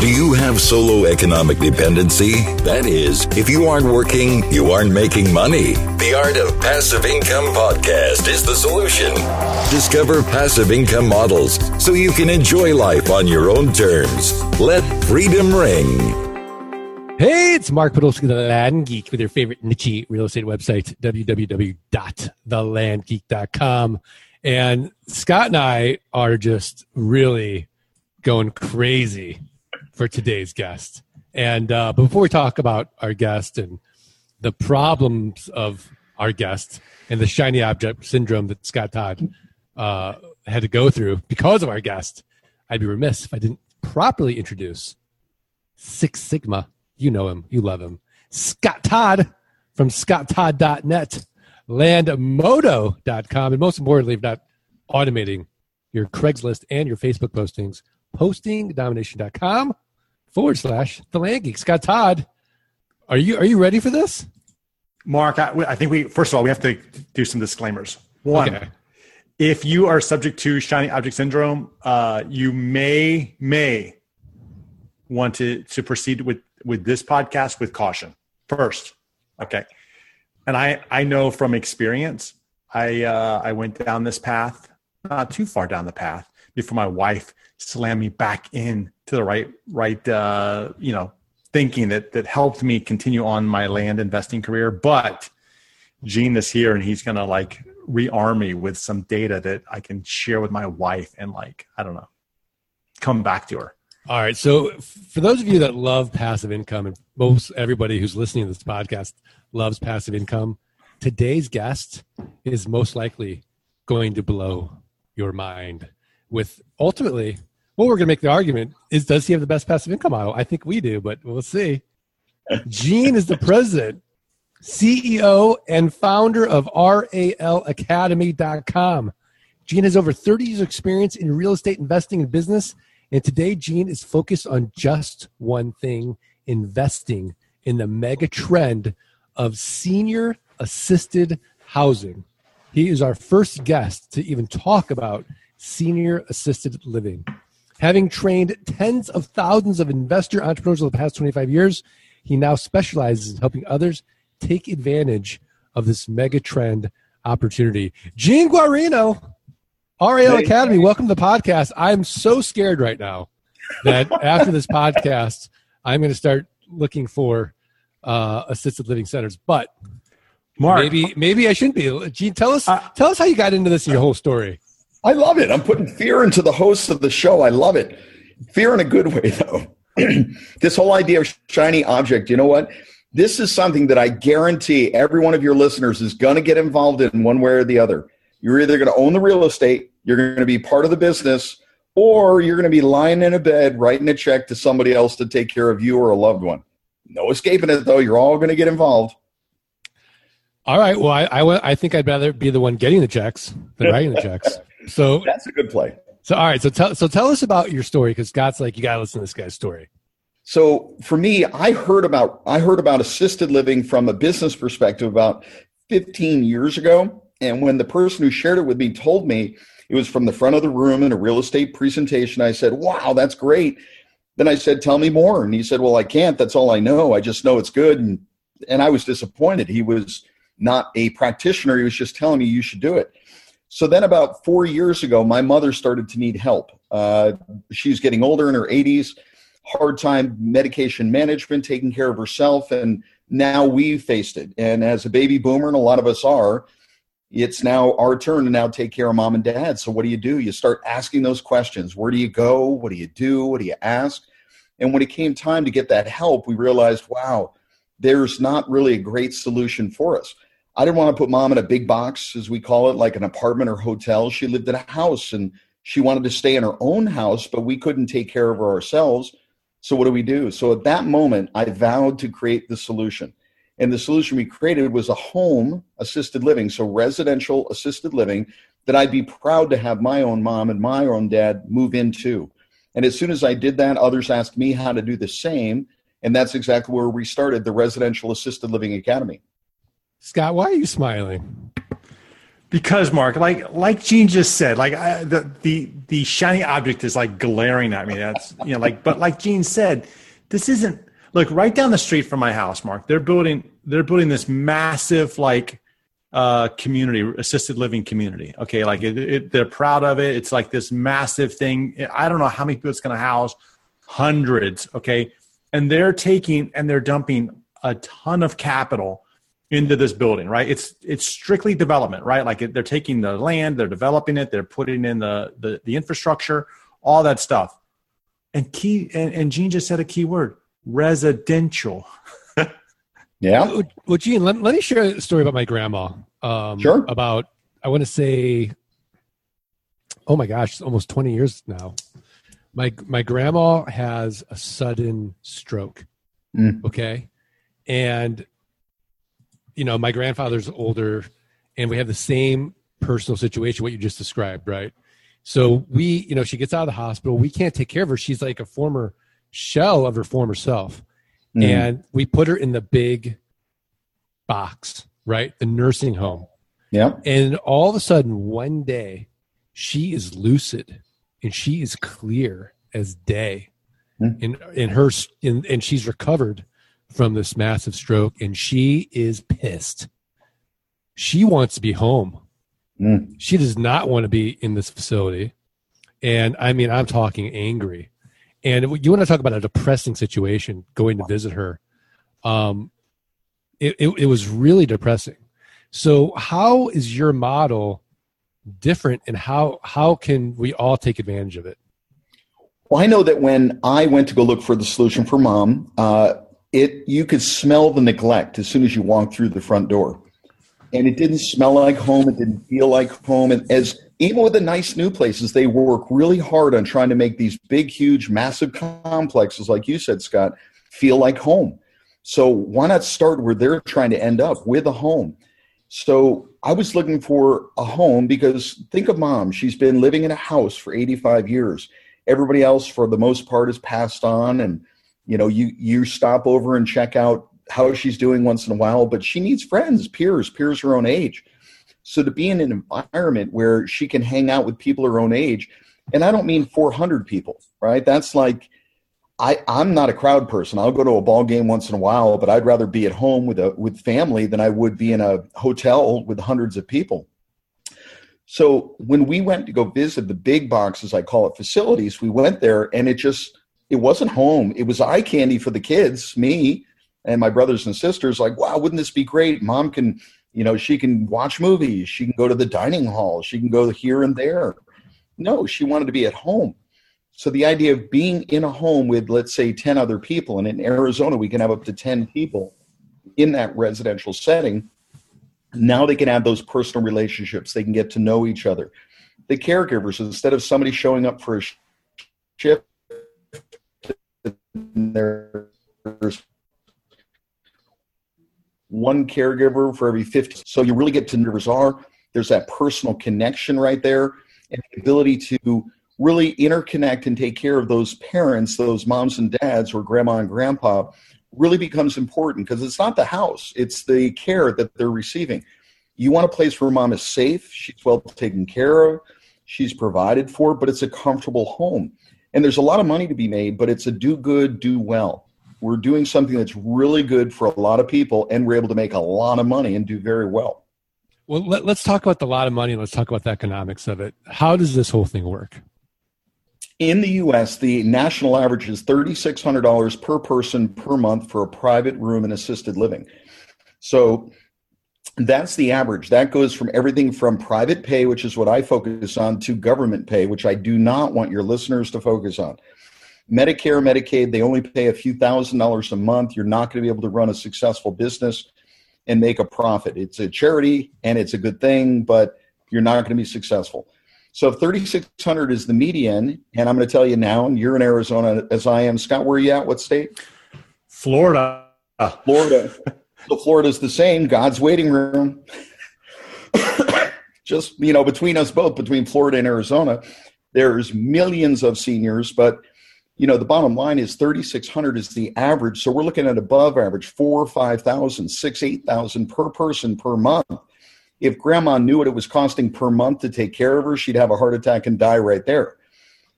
Do you have solo economic dependency? That is, if you aren't working, you aren't making money. The Art of Passive Income podcast is the solution. Discover passive income models so you can enjoy life on your own terms. Let freedom ring. Hey, it's Mark Podolsky, the Land Geek, with your favorite niche real estate website, www.thelandgeek.com. And Scott and I are just really going crazy for today's guest. And uh, before we talk about our guest and the problems of our guest and the shiny object syndrome that Scott Todd uh, had to go through because of our guest, I'd be remiss if I didn't properly introduce Six Sigma. You know him, you love him. Scott Todd from scotttodd.net, landmodo.com, and most importantly, if not automating your Craigslist and your Facebook postings, postingdomination.com forward slash the land geek. Scott Todd, are you are you ready for this? Mark, I, I, think we first of all we have to do some disclaimers. One, Okay. if you are subject to shiny object syndrome, uh, you may may want to to proceed with with this podcast with caution first. Okay, and I I know from experience, I uh, I went down this path, not too far down the path before my wife slammed me back in to the right right uh, you know thinking that that helped me continue on my land investing career. But Gene is here and he's gonna like rearm me with some data that I can share with my wife and like I don't know, come back to her. All right. So, for those of you that love passive income, and most everybody who's listening to this podcast loves passive income, today's guest is most likely going to blow your mind with ultimately what we're going to make the argument is does he have the best passive income model? I think we do, but we'll see. Gene is the president, CEO, and founder of RALacademy.com. Gene has over 30 years experience in real estate investing and business. And today, Gene is focused on just one thing investing in the mega trend of senior assisted housing. He is our first guest to even talk about senior assisted living. Having trained tens of thousands of investor entrepreneurs over the past 25 years, he now specializes in helping others take advantage of this mega trend opportunity. Gene Guarino, RAL Hey. Academy, welcome to the podcast. I'm so scared right now that after this podcast, I'm going to start looking for uh, assisted living centers. But Mark, maybe maybe I shouldn't be. Gene, tell us Uh, tell us how you got into this and your whole story. I love it. I'm putting fear into the hosts of the show. I love it. Fear in a good way, though. this whole idea of shiny object, you know what? This is something that I guarantee every one of your listeners is going to get involved in one way or the other. You're either going to own the real estate, you're going to be part of the business, or you're going to be lying in a bed writing a check to somebody else to take care of you or a loved one. No escaping it, though. You're all going to get involved. All right. Well, I, I I think I'd rather be the one getting the checks than writing the checks. So That's a good play. so all right. So tell so tell us about your story because Scott's like you got to listen to this guy's story. So for me, I heard about I heard about assisted living from a business perspective about 15 years ago. And when the person who shared it with me told me it was from the front of the room in a real estate presentation, I said, Wow, that's great. Then I said, Tell me more. And he said, Well, I can't. That's all I know. I just know it's good. And and I was disappointed. He was not a practitioner. He was just telling me you should do it. So then, about four years ago, my mother started to need help. Uh, she's getting older in her 80s, hard time medication management, taking care of herself, and now we've faced it. And as a baby boomer, and a lot of us are, it's now our turn to now take care of mom and dad. So what do you do? You start asking those questions. Where do you go? What do you do? What do you ask? And when it came time to get that help, we realized, wow, there's not really a great solution for us. I didn't want to put mom in a big box, as we call it, like an apartment or hotel. She lived in a house and she wanted to stay in her own house, but we couldn't take care of her ourselves. So what do we do? So at that moment, I vowed to create the solution. And the solution we created was a home assisted living, so residential assisted living that I'd be proud to have my own mom and my own dad move into. And as soon as I did that, others asked me how to do the same. And that's exactly where we started the Residential Assisted Living Academy. Scott, why are you smiling? Because Mark, like like Gene just said, like I, the the the shiny object is like glaring at me. That's you know like, but like Gene said, this isn't look right down the street from my house. Mark, they're building they're building this massive like uh, community, assisted living community. Okay, like it, it, they're proud of it. It's like this massive thing. I don't know how many people it's going to house, hundreds. Okay, and they're taking and they're dumping a ton of capital into this building. Right? It's it's strictly development. Right? Like they're taking the land, they're developing it, they're putting in the the, the infrastructure, all that stuff. And key and, and Gene just said a key word: residential. Yeah. Well, Gene, let, let me share a story about my grandma. Um, sure. About, I want to say, oh my gosh, it's almost 20 years now. My, my grandma has a sudden stroke. Mm. Okay. And, you know, my grandfather's older and we have the same personal situation, what you just described, right? So we, you know, she gets out of the hospital. We can't take care of her. She's like a former shell of her former self. Mm. And we put her in the big box, right? The nursing home. Yeah. And all of a sudden, one day, she is lucid and she is clear as day. Mm. In in her in, and she's recovered from this massive stroke and she is pissed. She wants to be home. Mm. She does not want to be in this facility. And I mean, I'm talking angry. And you want to talk about a depressing situation going to visit her. Um, it, it, it was really depressing. So, how is your model different, and how how can we all take advantage of it? Well, I know that when I went to go look for the solution for mom, uh, it you could smell the neglect as soon as you walked through the front door, and it didn't smell like home. It didn't feel like home. And as even with the nice new places, they work really hard on trying to make these big, huge, massive complexes, like you said, Scott, feel like home. So why not start where they're trying to end up with a home? So I was looking for a home because think of mom. She's been living in a house for 85 years. Everybody else, for the most part, has passed on, and you know, you you stop over and check out how she's doing once in a while. But she needs friends, peers, peers her own age. So to be in an environment where she can hang out with people her own age, and I don't mean 400 people, right? That's like I, I'm not a crowd person. I'll go to a ball game once in a while, but I'd rather be at home with a with family than I would be in a hotel with hundreds of people. So when we went to go visit the big boxes, I call it facilities, we went there and it just it wasn't home. It was eye candy for the kids, me and my brothers and sisters. Like, wow, wouldn't this be great? Mom can, you know, she can watch movies, she can go to the dining hall, she can go here and there. No, she wanted to be at home. So the idea of being in a home with, let's say, 10 other people, and in Arizona, we can have up to 10 people in that residential setting. Now they can have those personal relationships. They can get to know each other. The caregivers, instead of somebody showing up for a shift, there's one caregiver for every 50. So you really get to know are. There's that personal connection right there and the ability to really interconnect and take care of those parents, those moms and dads, or grandma and grandpa, really becomes important because it's not the house, it's the care that they're receiving. You want a place where mom is safe, she's well taken care of, she's provided for, but it's a comfortable home. And there's a lot of money to be made, but it's a do good, do well. We're doing something that's really good for a lot of people, and we're able to make a lot of money and do very well. Well, let, us talk about the lot of money. Let's talk about the economics of it. How does this whole thing work? in the US, the national average is $3,600 per person per month for a private room in assisted living. So that's the average. That goes from everything from private pay, which is what I focus on, to government pay, which I do not want your listeners to focus on. Medicare, Medicaid, they only pay a few thousand dollars a month. You're not going to be able to run a successful business and make a profit. It's a charity and it's a good thing, but you're not going to be successful. So 3,600 is the median, and I'm going to tell you now, and you're in Arizona as I am. Scott, where are you at? What state? Florida. Florida. So Florida's the same. God's waiting room. Just, you know, between us both, between Florida and Arizona, there's millions of seniors, but you know the bottom line is 3600 is the average so we're looking at above average four five thousand six eight thousand per person per month if grandma knew what it was costing per month to take care of her, she'd have a heart attack and die right there.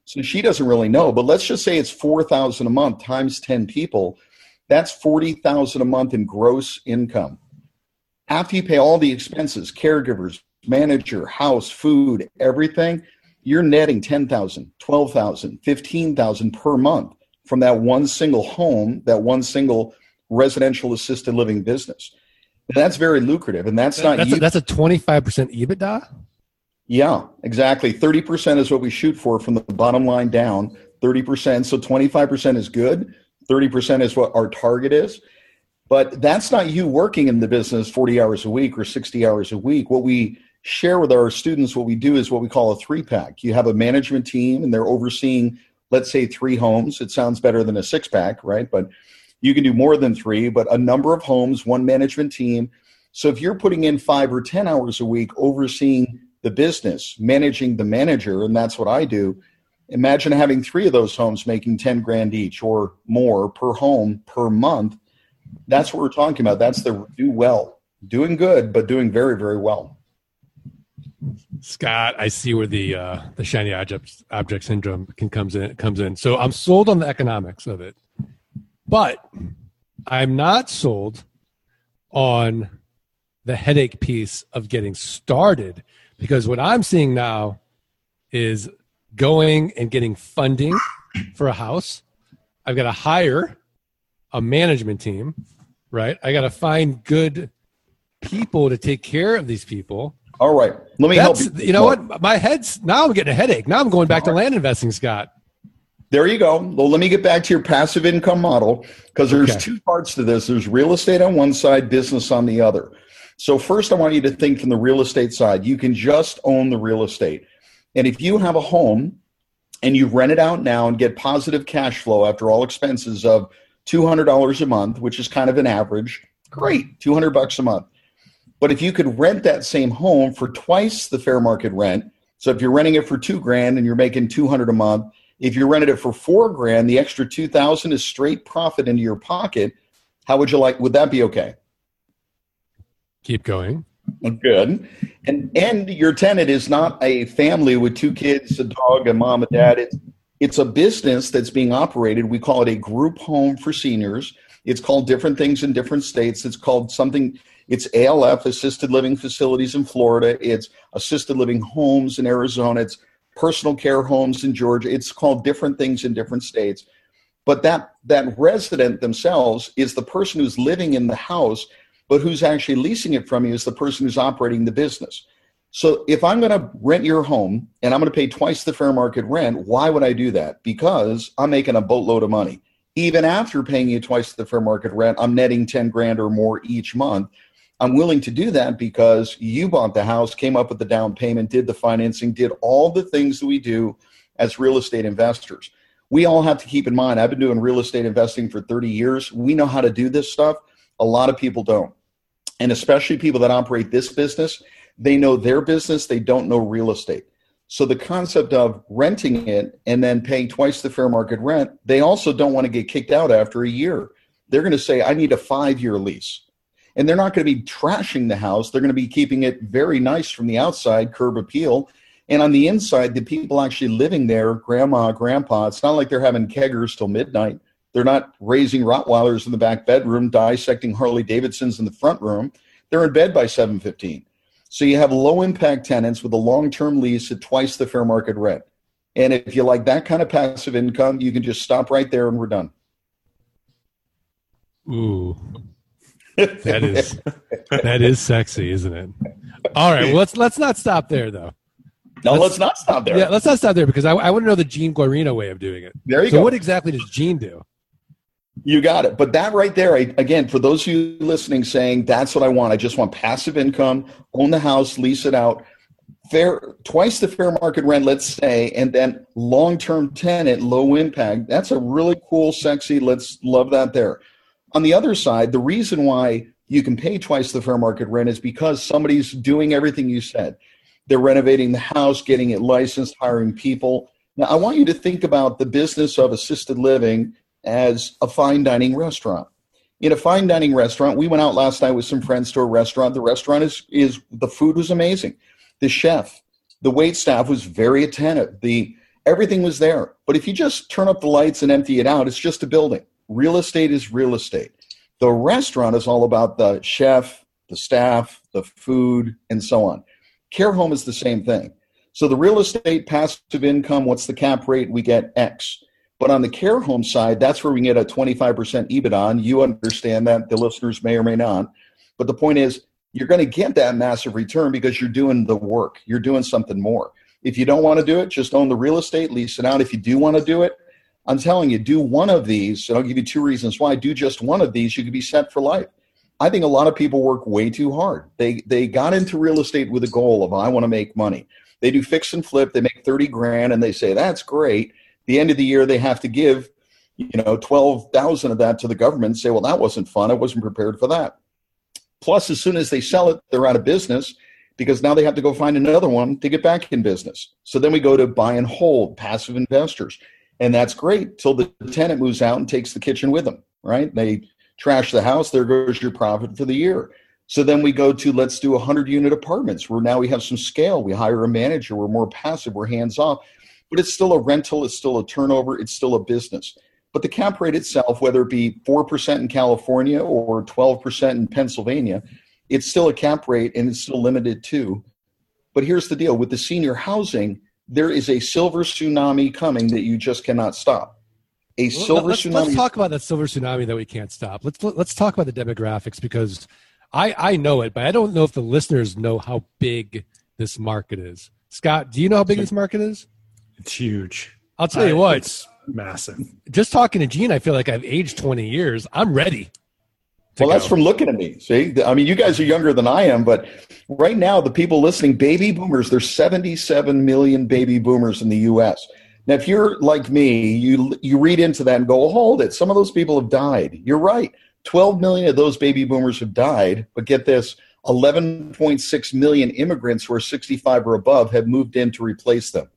So she doesn't really know. But let's just say it's 4000 a month times 10 people. That's 40000 a month in gross income. After you pay all the expenses, caregivers, manager, house, food, everything, you're netting 10,000, 12,000, 15,000 per month from that one single home, that one single residential assisted living business. And that's very lucrative. And that's not that's, a, that's a 25% EBITDA? Yeah, exactly. 30% is what we shoot for from the bottom line down. 30%. So 25% is good. 30% is what our target is. But that's not you working in the business 40 hours a week or 60 hours a week. What we share with our students, what we do is what we call a three pack. You have a management team and they're overseeing, let's say, three homes. It sounds better than a six pack, right? But you can do more than three, but a number of homes, one management team. So if you're putting in five or 10 hours a week overseeing the business, managing the manager, and that's what I do, imagine having three of those homes making 10 grand each or more per home per month. That's what we're talking about. That's the do well, doing good, but doing very, very well. Scott, I see where the uh, the shiny object object syndrome can comes in comes in. So I'm sold on the economics of it. But I'm not sold on the headache piece of getting started because what I'm seeing now is going and getting funding for a house. I've got to hire a management team, right? I got to find good people to take care of these people. All right. Let me That's, help you. You know what? My head's now I'm getting a headache. Now I'm going back to land investing, Scott. There you go. Well, let me get back to your passive income model because there's okay. two parts to this. There's real estate on one side, business on the other. So first I want you to think from the real estate side. You can just own the real estate. And if you have a home and you rent it out now and get positive cash flow after all expenses of $200 a month, which is kind of an average, great, 200 bucks a month. But if you could rent that same home for twice the fair market rent, so if you're renting it for 2 grand and you're making 200 a month, if you rented it for four grand, the extra two thousand is straight profit into your pocket. How would you like? Would that be okay? Keep going. Good. And and your tenant is not a family with two kids, a dog, a mom, and dad. It's it's a business that's being operated. We call it a group home for seniors. It's called different things in different states. It's called something. It's ALF, assisted living facilities in Florida. It's assisted living homes in Arizona. It's personal care homes in Georgia. It's called different things in different states. But that, that resident themselves is the person who's living in the house, but who's actually leasing it from you is the person who's operating the business. So if I'm going to rent your home and I'm going to pay twice the fair market rent, why would I do that? Because I'm making a boatload of money. Even after paying you twice the fair market rent, I'm netting 10 grand or more each month. I'm willing to do that because you bought the house, came up with the down payment, did the financing, did all the things that we do as real estate investors. We all have to keep in mind, I've been doing real estate investing for 30 years. We know how to do this stuff. A lot of people don't. And especially people that operate this business, they know their business, they don't know real estate. So the concept of renting it and then paying twice the fair market rent, they also don't want to get kicked out after a year. They're going to say, I need a five year lease and they're not going to be trashing the house. They're going to be keeping it very nice from the outside, curb appeal. And on the inside, the people actually living there, grandma, grandpa, it's not like they're having keggers till midnight. They're not raising Rottweilers in the back bedroom, dissecting Harley Davidsons in the front room. They're in bed by 7:15. So you have low impact tenants with a long-term lease at twice the fair market rent. And if you like that kind of passive income, you can just stop right there and we're done. Ooh, that is that is sexy, isn't it? All right, well let's let's not stop there though. No, let's, let's not stop there. Yeah, let's not stop there because I, I want to know the Gene Guarino way of doing it. There you so go. what exactly does Gene do? You got it. But that right there, I, again, for those of you listening, saying that's what I want. I just want passive income, own the house, lease it out, fair twice the fair market rent, let's say, and then long term tenant, low impact. That's a really cool, sexy. Let's love that there. On the other side, the reason why you can pay twice the fair market rent is because somebody's doing everything you said. They're renovating the house, getting it licensed, hiring people. Now, I want you to think about the business of assisted living as a fine dining restaurant. in a fine dining restaurant. We went out last night with some friends to a restaurant. The restaurant is is the food was amazing. The chef, the wait staff was very attentive. The everything was there. But if you just turn up the lights and empty it out, it's just a building. Real estate is real estate. The restaurant is all about the chef, the staff, the food, and so on. Care home is the same thing. So the real estate passive income, what's the cap rate? We get X. But on the care home side, that's where we get a 25% EBITDA. You understand that. The listeners may or may not. But the point is, you're going to get that massive return because you're doing the work. You're doing something more. If you don't want to do it, just own the real estate, lease it out. If you do want to do it, I'm telling you, do one of these, and I'll give you two reasons why. Do just one of these, you could be set for life. I think a lot of people work way too hard. They they got into real estate with a goal of I want to make money. They do fix and flip. They make thirty grand, and they say that's great. The end of the year, they have to give, you know, twelve thousand of that to the government. say, well, that wasn't fun. I wasn't prepared for that. Plus, as soon as they sell it, they're out of business because now they have to go find another one to get back in business. So then we go to buy and hold, passive investors. And that's great till the tenant moves out and takes the kitchen with them, right? They trash the house, there goes your profit for the year. So then we go to let's do 100 unit apartments where now we have some scale. We hire a manager, we're more passive, we're hands off, but it's still a rental, it's still a turnover, it's still a business. But the cap rate itself, whether it be 4% in California or 12% in Pennsylvania, it's still a cap rate and it's still limited too. But here's the deal with the senior housing, there is a silver tsunami coming that you just cannot stop. A silver let's, tsunami. Let's talk about that silver tsunami that we can't stop. Let's let's talk about the demographics because I I know it, but I don't know if the listeners know how big this market is. Scott, do you know how big this market is? It's huge. I'll tell you what. It's massive. Just talking to Gene, I feel like I've aged 20 years. I'm ready. Well, go. that's from looking at me. See, I mean, you guys are younger than I am, but right now, the people listening, baby boomers, there's 77 million baby boomers in the U.S. Now, if you're like me, you you read into that and go, hold it. Some of those people have died. You're right. 12 million of those baby boomers have died, but get this 11.6 million immigrants who are 65 or above have moved in to replace them.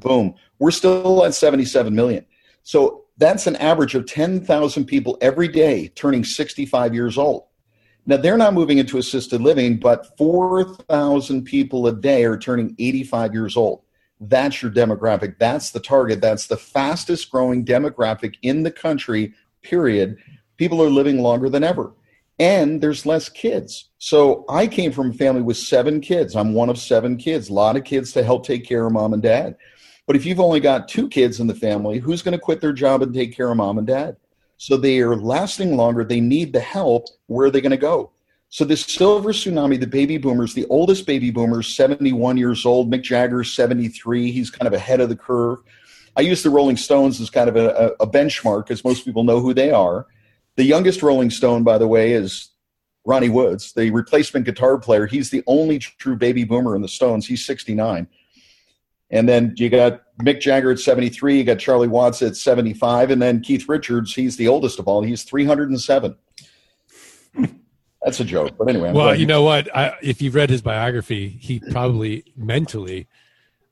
Boom. We're still at 77 million. So that's an average of 10,000 people every day turning 65 years old. Now, they're not moving into assisted living, but 4,000 people a day are turning 85 years old. That's your demographic. That's the target. That's the fastest growing demographic in the country, period. People are living longer than ever. And there's less kids. So I came from a family with seven kids. I'm one of seven kids, a lot of kids to help take care of mom and dad. But if you've only got two kids in the family, who's going to quit their job and take care of mom and dad? So they are lasting longer. They need the help. Where are they going to go? So this silver tsunami, the baby boomers, the oldest baby boomers, 71 years old. Mick Jagger, 73. He's kind of ahead of the curve. I use the Rolling Stones as kind of a, a benchmark, because most people know who they are. The youngest Rolling Stone, by the way, is Ronnie Woods, the replacement guitar player. He's the only true baby boomer in the Stones. He's 69. And then you got Mick Jagger at 73, you got Charlie Watts at 75, and then Keith Richards, he's the oldest of all. He's 307. That's a joke, but anyway. I'm well, you know what? I, if you've read his biography, he probably mentally.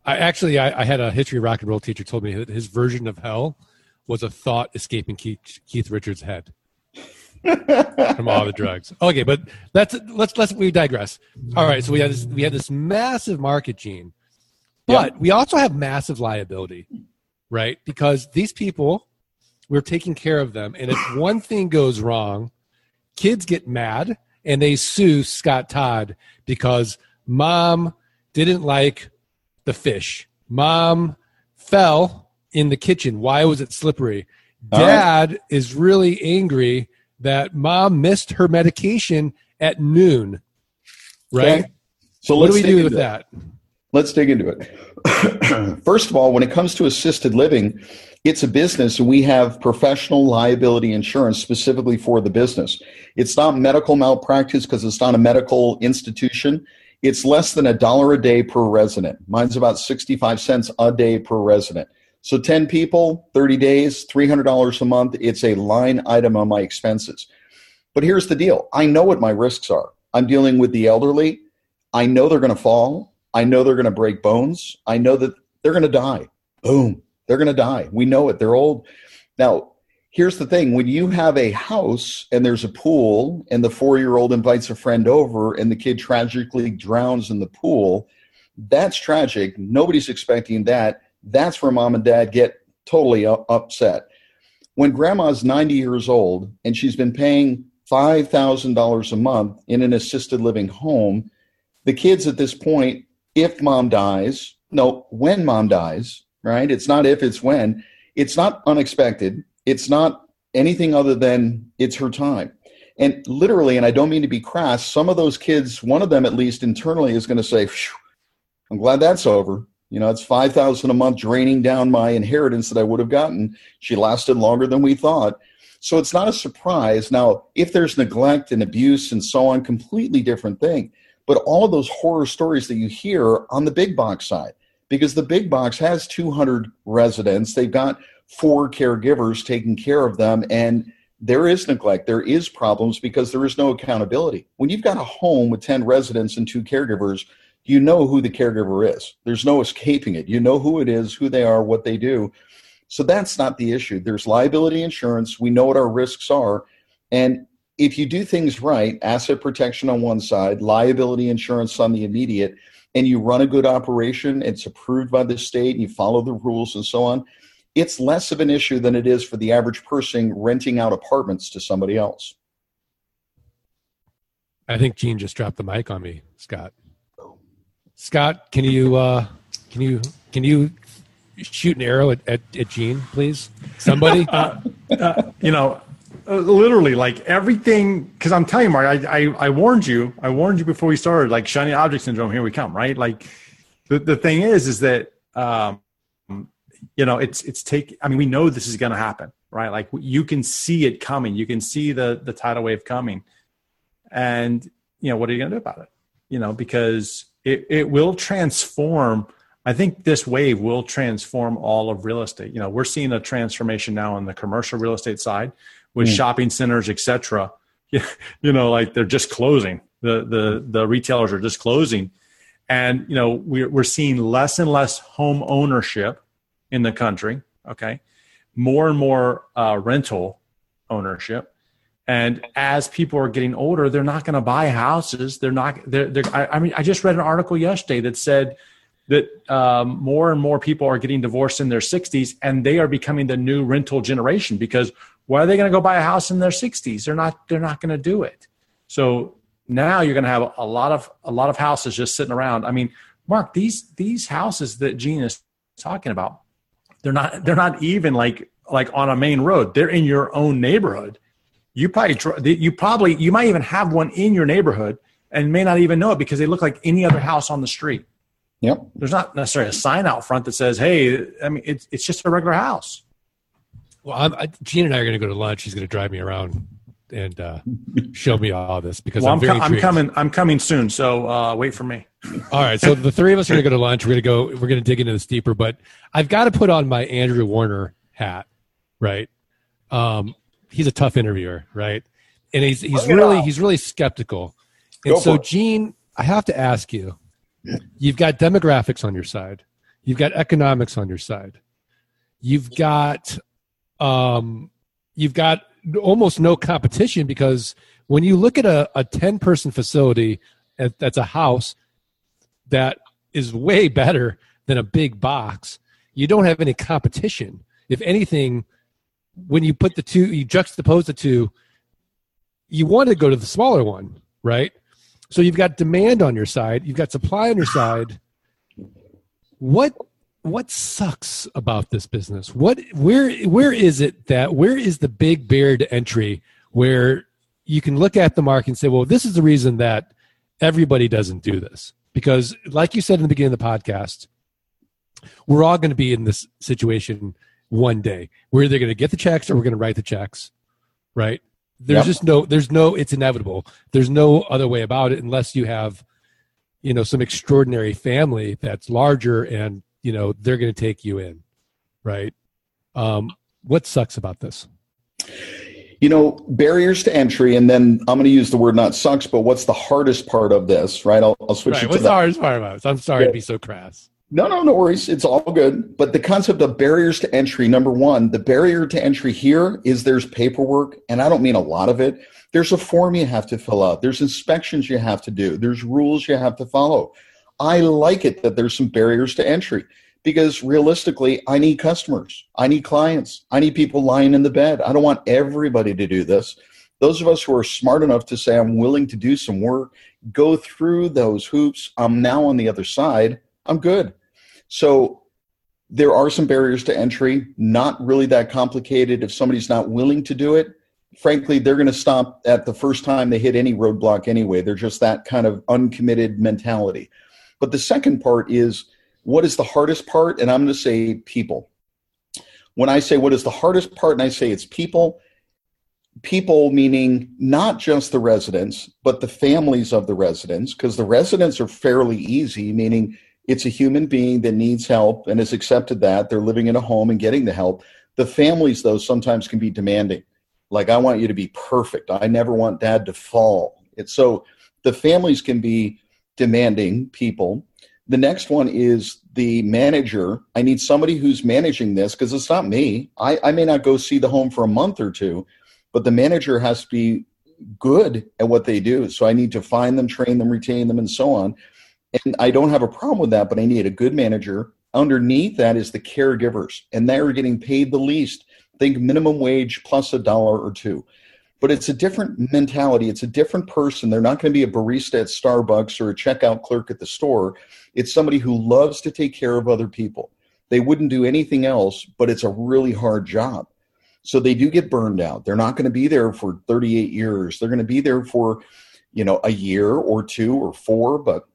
I actually, I, I, had a history rock and roll teacher told me that his version of hell was a thought escaping Keith, Keith Richards' head from all the drugs. Okay, but that's let's let's we digress. All right, so we had this we had this massive market gene but we also have massive liability, right? Because these people, we're taking care of them. And if one thing goes wrong, kids get mad and they sue Scott Todd because mom didn't like the fish. Mom fell in the kitchen. Why was it slippery? Dad right. is really angry that mom missed her medication at noon. Right? Okay. So what do we do with that? Let's dig into it. First of all, when it comes to assisted living, it's a business and we have professional liability insurance specifically for the business. It's not medical malpractice because it's not a medical institution. It's less than a dollar a day per resident. Mine's about 65 cents a day per resident. So 10 people, 30 days, $300 a month. It's a line item on my expenses. But here's the deal I know what my risks are. I'm dealing with the elderly. I know they're going to fall. I know they're going to break bones. I know that they're going to die. Boom. They're going to die. We know it. They're old. Now, here's the thing when you have a house and there's a pool and the four year old invites a friend over and the kid tragically drowns in the pool that's tragic nobody's expecting that that's where mom and dad get totally upset when grandma's 90 years old and she's been paying $5000 a month in an assisted living home the kids at this point if mom dies no when mom dies right it's not if it's when it's not unexpected it's not anything other than it's her time. And literally, and I don't mean to be crass, some of those kids, one of them at least internally, is going to say, I'm glad that's over. You know, it's 5000 a month draining down my inheritance that I would have gotten. She lasted longer than we thought. So it's not a surprise. Now, if there's neglect and abuse and so on, completely different thing. But all of those horror stories that you hear on the big box side, because the big box has 200 residents, they've got four caregivers taking care of them and there is neglect there is problems because there is no accountability. When you've got a home with 10 residents and two caregivers you know who the caregiver is. There's no escaping it. You know who it is who they are what they do. So that's not the issue. There's liability insurance. We know what our risks are. And if you do things right asset protection on one side liability insurance on the immediate and you run a good operation it's approved by the state and you follow the rules and so on it's less of an issue than it is for the average person renting out apartments to somebody else. I think Gene just dropped the mic on me, Scott. Scott, can you uh, can you can you shoot an arrow at, at, at Gene, please? Somebody, uh, uh, you know, uh, literally like everything. Because I'm telling you, Mark, I, I I warned you. I warned you before we started. Like shiny object syndrome. Here we come. Right. Like the the thing is, is that um, you know it's it's take i mean we know this is going to happen right like you can see it coming you can see the the tidal wave coming and you know what are you going to do about it you know because it, it will transform i think this wave will transform all of real estate you know we're seeing a transformation now on the commercial real estate side with mm. shopping centers etc you know like they're just closing the the the retailers are just closing and you know we're, we're seeing less and less home ownership in the country. Okay, more and more uh, rental ownership, and as people are getting older, they're not going to buy houses. They're not. They're. they're I, I, mean, I just read an article yesterday that said that um, more and more people are getting divorced in their 60s, and they are becoming the new rental generation because why are they going to go buy a house in their 60s? They're not. They're not going to do it. So now you're going to have a lot of a lot of houses just sitting around. I mean, Mark, these these houses that Gene is talking about, they're not they're not even like like on a main road. They're in your own neighborhood. You probably you probably you might even have one in your neighborhood and may not even know it because they look like any other house on the street. Yep. There's not necessarily a sign out front that says, "Hey," I mean, it's it's just a regular house. Well, I'm, I, Gene and I are going to go to lunch. He's going to drive me around and uh, show me all this because well, I'm, I'm, I'm, coming. I'm coming soon. So uh, wait for me. all right. So the three of us are going to go to lunch. We're going to go. We're going to dig into this deeper. But I've got to put on my Andrew Warner hat, right? Um, he's a tough interviewer, right? And he's he's really he's really skeptical. And go so, Gene, I have to ask you. You've got demographics on your side. You've got economics on your side. You've got um, you've got almost no competition because when you look at a, a 10 person facility that's a house that is way better than a big box, you don't have any competition. If anything, when you put the two, you juxtapose the two, you want to go to the smaller one, right? So you've got demand on your side, you've got supply on your side. What what sucks about this business? What where where is it that where is the big barrier to entry where you can look at the market and say, well, this is the reason that everybody doesn't do this. Because like you said in the beginning of the podcast, we're all going to be in this situation one day. We're either going to get the checks or we're going to write the checks. Right? There's yep. just no there's no it's inevitable. There's no other way about it unless you have you know some extraordinary family that's larger and you know they're going to take you in right um, what sucks about this you know barriers to entry and then i'm going to use the word not sucks but what's the hardest part of this right i'll, I'll switch right. it what's the hardest part about it i'm sorry yeah. to be so crass No, no, no worries. It's all good. But the concept of barriers to entry, number one, the barrier to entry here is there's paperwork, and I don't mean a lot of it. There's a form you have to fill out, there's inspections you have to do, there's rules you have to follow. I like it that there's some barriers to entry because realistically, I need customers, I need clients, I need people lying in the bed. I don't want everybody to do this. Those of us who are smart enough to say, I'm willing to do some work, go through those hoops. I'm now on the other side. I'm good. So there are some barriers to entry, not really that complicated. If somebody's not willing to do it, frankly, they're going to stop at the first time they hit any roadblock anyway. They're just that kind of uncommitted mentality. But the second part is what is the hardest part? And I'm going to say people. When I say what is the hardest part, and I say it's people, people meaning not just the residents, but the families of the residents, because the residents are fairly easy, meaning it's a human being that needs help and has accepted that. They're living in a home and getting the help. The families, though, sometimes can be demanding. Like, I want you to be perfect. I never want dad to fall. It's so the families can be demanding people. The next one is the manager. I need somebody who's managing this because it's not me. I, I may not go see the home for a month or two, but the manager has to be good at what they do. So I need to find them, train them, retain them, and so on. And I don't have a problem with that, but I need a good manager. Underneath that is the caregivers, and they're getting paid the least. Think minimum wage plus a dollar or two but it's a different mentality. It's a different person. They're not going to be a barista at Starbucks or a checkout clerk at the store. It's somebody who loves to take care of other people. They wouldn't do anything else, but it's a really hard job. So they do get burned out. They're not going to be there for 38 years. They're going to be there for, you know, a year or two or four, but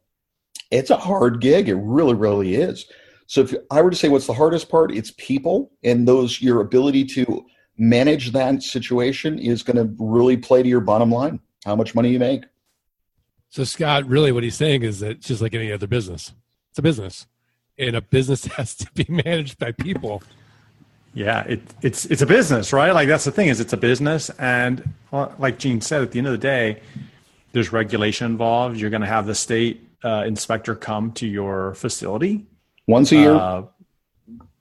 it's a hard gig. It really, really is. So if I were to say what's the hardest part, it's people and those your ability to manage that situation is going to really play to your bottom line, how much money you make. So, Scott, really what he's saying is that it's just like any other business. It's a business, and a business has to be managed by people. Yeah, it, it's it's a business, right? Like that's the thing is it's a business, and like Gene said, at the end of the day, there's regulation involved. You're going to have the state uh, inspector come to your facility once a year, uh,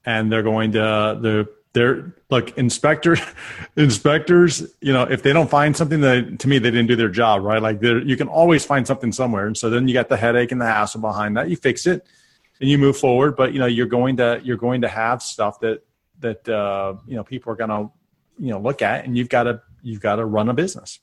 and they're going to the they're look inspector inspectors you know if they don't find something that to me they didn't do their job right? Like you can always find something somewhere. And so then you got the headache and the hassle behind that. You fix it and you move forward. But you know you're going to you're going to have stuff that that uh, you know people are going to you know look at and you've got to you've got to run a business.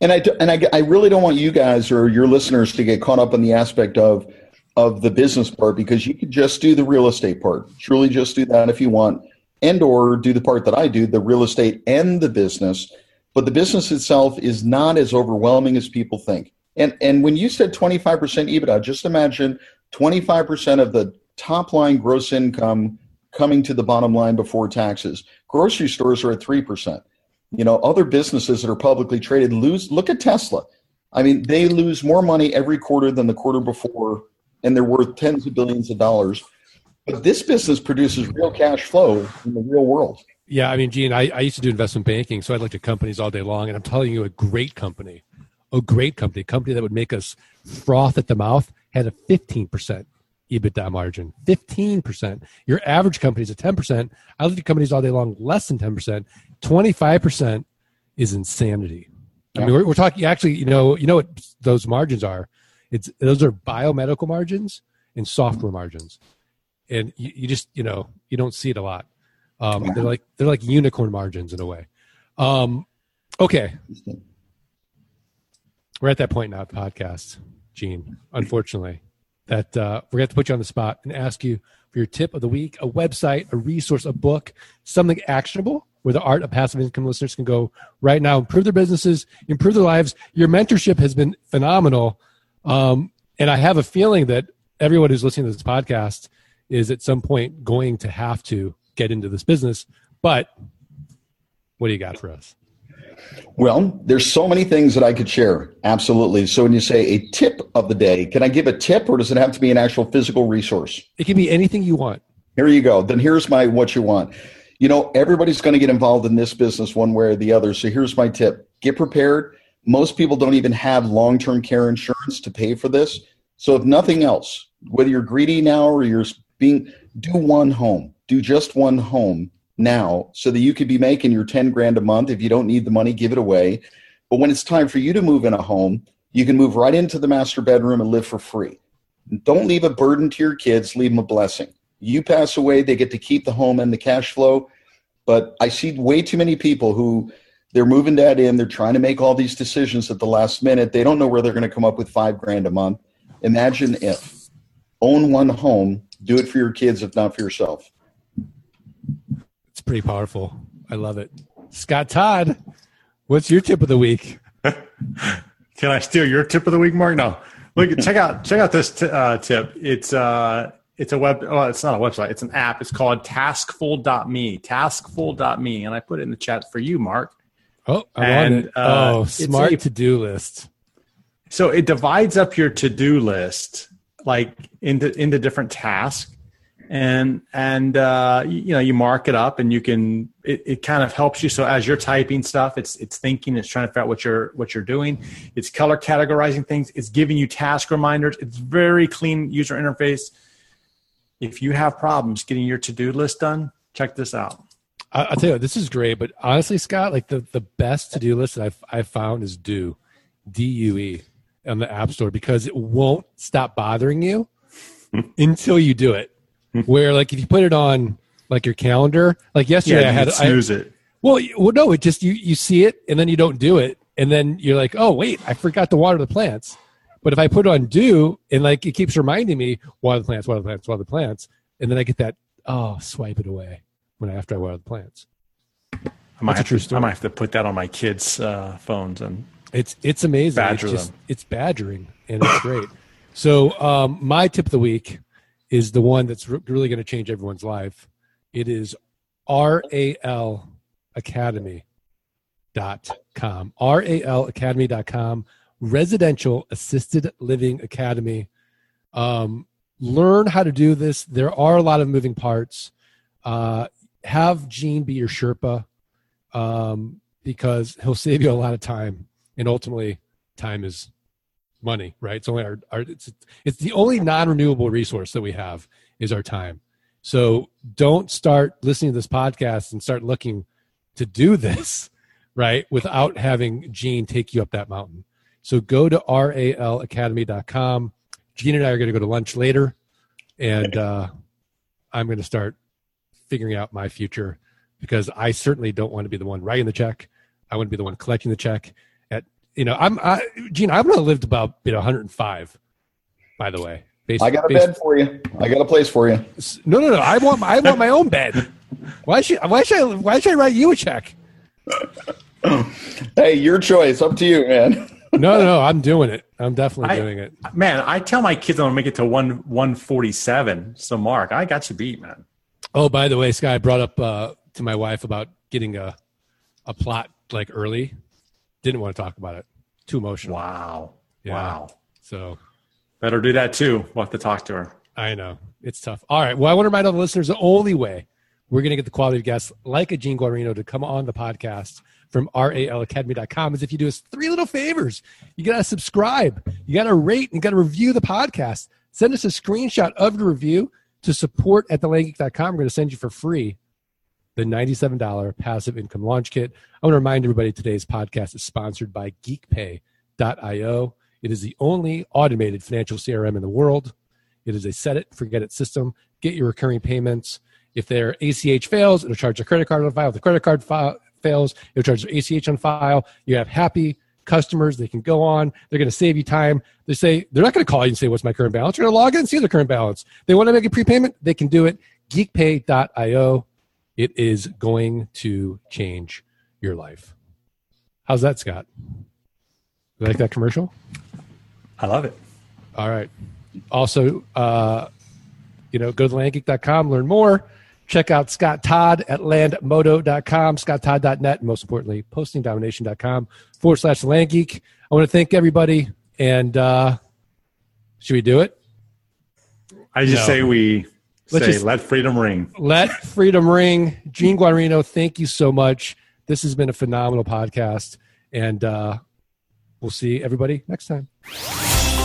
And I and I, I really don't want you guys or your listeners to get caught up in the aspect of of the business part because you could just do the real estate part. Truly, just do that if you want and or do the part that I do, the real estate and the business. But the business itself is not as overwhelming as people think. And and when you said 25% EBITDA, just imagine 25% of the top line gross income coming to the bottom line before taxes. Grocery stores are at 3%. You know, other businesses that are publicly traded lose look at Tesla. I mean, they lose more money every quarter than the quarter before and they're worth tens of billions of dollars but this business produces real cash flow in the real world. Yeah, I mean, Gene, I, I used to do investment banking, so I looked at companies all day long, and I'm telling you, a great company, a great company, a company that would make us froth at the mouth, had a 15% EBITDA margin. 15%. Your average company is a 10%. I look at companies all day long, less than 10%. 25% is insanity. I mean, we're, we're talking actually, you know, you know what those margins are. It's those are biomedical margins and software margins and you, you just you know you don't see it a lot. Um, they're like they're like unicorn margins in a way. Um, okay, we're at that point now. Podcast, Gene. Unfortunately, that uh, we're going to put you on the spot and ask you for your tip of the week, a website, a resource, a book, something actionable where the art of passive income listeners can go right now, improve their businesses, improve their lives. Your mentorship has been phenomenal. Um, and I have a feeling that everyone who's listening to this podcast is at some point going to have to get into this business. But what do you got for us? Well, there's so many things that I could share. Absolutely. So when you say a tip of the day, can I give a tip or does it have to be an actual physical resource? It can be anything you want. Here you go. Then here's my what you want. You know, everybody's going to get involved in this business one way or the other. So here's my tip. Get prepared. Most people don't even have long-term care insurance to pay for this. So if nothing else, whether you're greedy now or you're being do one home, do just one home now so that you could be making your 10 grand a month. If you don't need the money, give it away. But when it's time for you to move in a home, you can move right into the master bedroom and live for free. Don't leave a burden to your kids, leave them a blessing. You pass away, they get to keep the home and the cash flow. But I see way too many people who they're moving that in, they're trying to make all these decisions at the last minute. They don't know where they're going to come up with five grand a month. Imagine if own one home, do it for your kids, if not for yourself. It's pretty powerful. I love it. Scott Todd, what's your tip of the week? Can I steal your tip of the week, Mark? No. Look, check out check out this t- uh, tip. It's uh, it's a web. Oh, it's not a website. It's an app. It's called Taskful.me. Taskful.me, and I put it in the chat for you, Mark. Oh, I and, want it. Uh, oh, smart to do list. So it divides up your to do list like into into different tasks. And and uh, you, know you mark it up and you can it, it kind of helps you. So as you're typing stuff it's it's thinking it's trying to figure out what you're what you're doing. It's color categorizing things. It's giving you task reminders. It's very clean user interface. If you have problems getting your to-do list done check this out. I, will tell you this is great but honestly scott like the the best to-do list that i've, I've found is due d-u-e on the app store because it won't stop bothering you until you Due it where like if you put it on like your calendar, like yesterday yeah, I had snooze I, it. Well, well, no, it just you you see it and then you don't do it, and then you're like, oh wait, I forgot to water the plants. But if I put on do and like it keeps reminding me water the plants, water the plants, water the plants, and then I get that oh swipe it away when I after I water the plants. I might, have to, I might have to put that on my kids' uh, phones and it's it's amazing. Badger it's just, them. It's badgering and it's great. So um, my tip of the week is the one that's re- really going to change everyone's life. It is RAL Academy dot com RAL Academy dot com Residential Assisted Living Academy. Um, learn how to do this. There are a lot of moving parts. Uh, have Gene be your Sherpa um, because he'll save you a lot of time. And ultimately, time is money, right? It's only our, our it's it's the only non-renewable resource that we have is our time. So don't start listening to this podcast and start looking to do this, right? Without having Gene take you up that mountain. So go to ralacademy.com. Gene and I are going to go to lunch later, and uh, I'm going to start figuring out my future because I certainly don't want to be the one writing the check. I want to be the one collecting the check you know, I'm I, Gene. I'm gonna live about you know 105. By the way, based, I got a based, bed for you. I got a place for you. No, no, no. I want I want my own bed. Why should why should I why should I write you a check? hey, your choice. Up to you, man. no, no, I'm doing it. I'm definitely I, doing it. Man, I tell my kids I'm gonna make it to one one forty seven. So, Mark, I got you beat, man. Oh, by the way, Sky brought up uh, to my wife about getting a a plot like early didn't want to talk about it. Too emotional. Wow. Yeah. Wow. So better do that too. We'll have to talk to her. I know. It's tough. All right. Well, I want to remind all the listeners the only way we're going to get the quality of guests like a Gene Guarino to come on the podcast from ralacademy.com is if you do us three little favors. You got to subscribe, you got to rate, and you got to review the podcast. Send us a screenshot of the review to support at thelandgeek.com. We're going to send you for free the $97 passive income launch kit. I want to remind everybody today's podcast is sponsored by geekpay.io. It is the only automated financial CRM in the world. It is a set it, forget it system. Get your recurring payments. If their ACH fails, it'll charge a credit card on file. If the credit card file fails, it'll charge their ACH on file. You have happy customers. They can go on. They're going to save you time. They say they're not going to call you and say, What's my current balance? You're going to log in and see their current balance. They want to make a prepayment. They can do it. Geekpay.io. It is going to change your life. How's that, Scott? You like that commercial? I love it. All right. Also, uh, you know, go to landgeek.com, learn more. Check out Scott Todd at landmodo.com, scotttodd.net, and most importantly, postingdomination.com forward slash landgeek. I want to thank everybody. And uh, should we do it? I just no. say we Let's Say, just, let freedom ring. Let freedom ring. Gene Guarino, thank you so much. This has been a phenomenal podcast, and uh, we'll see everybody next time.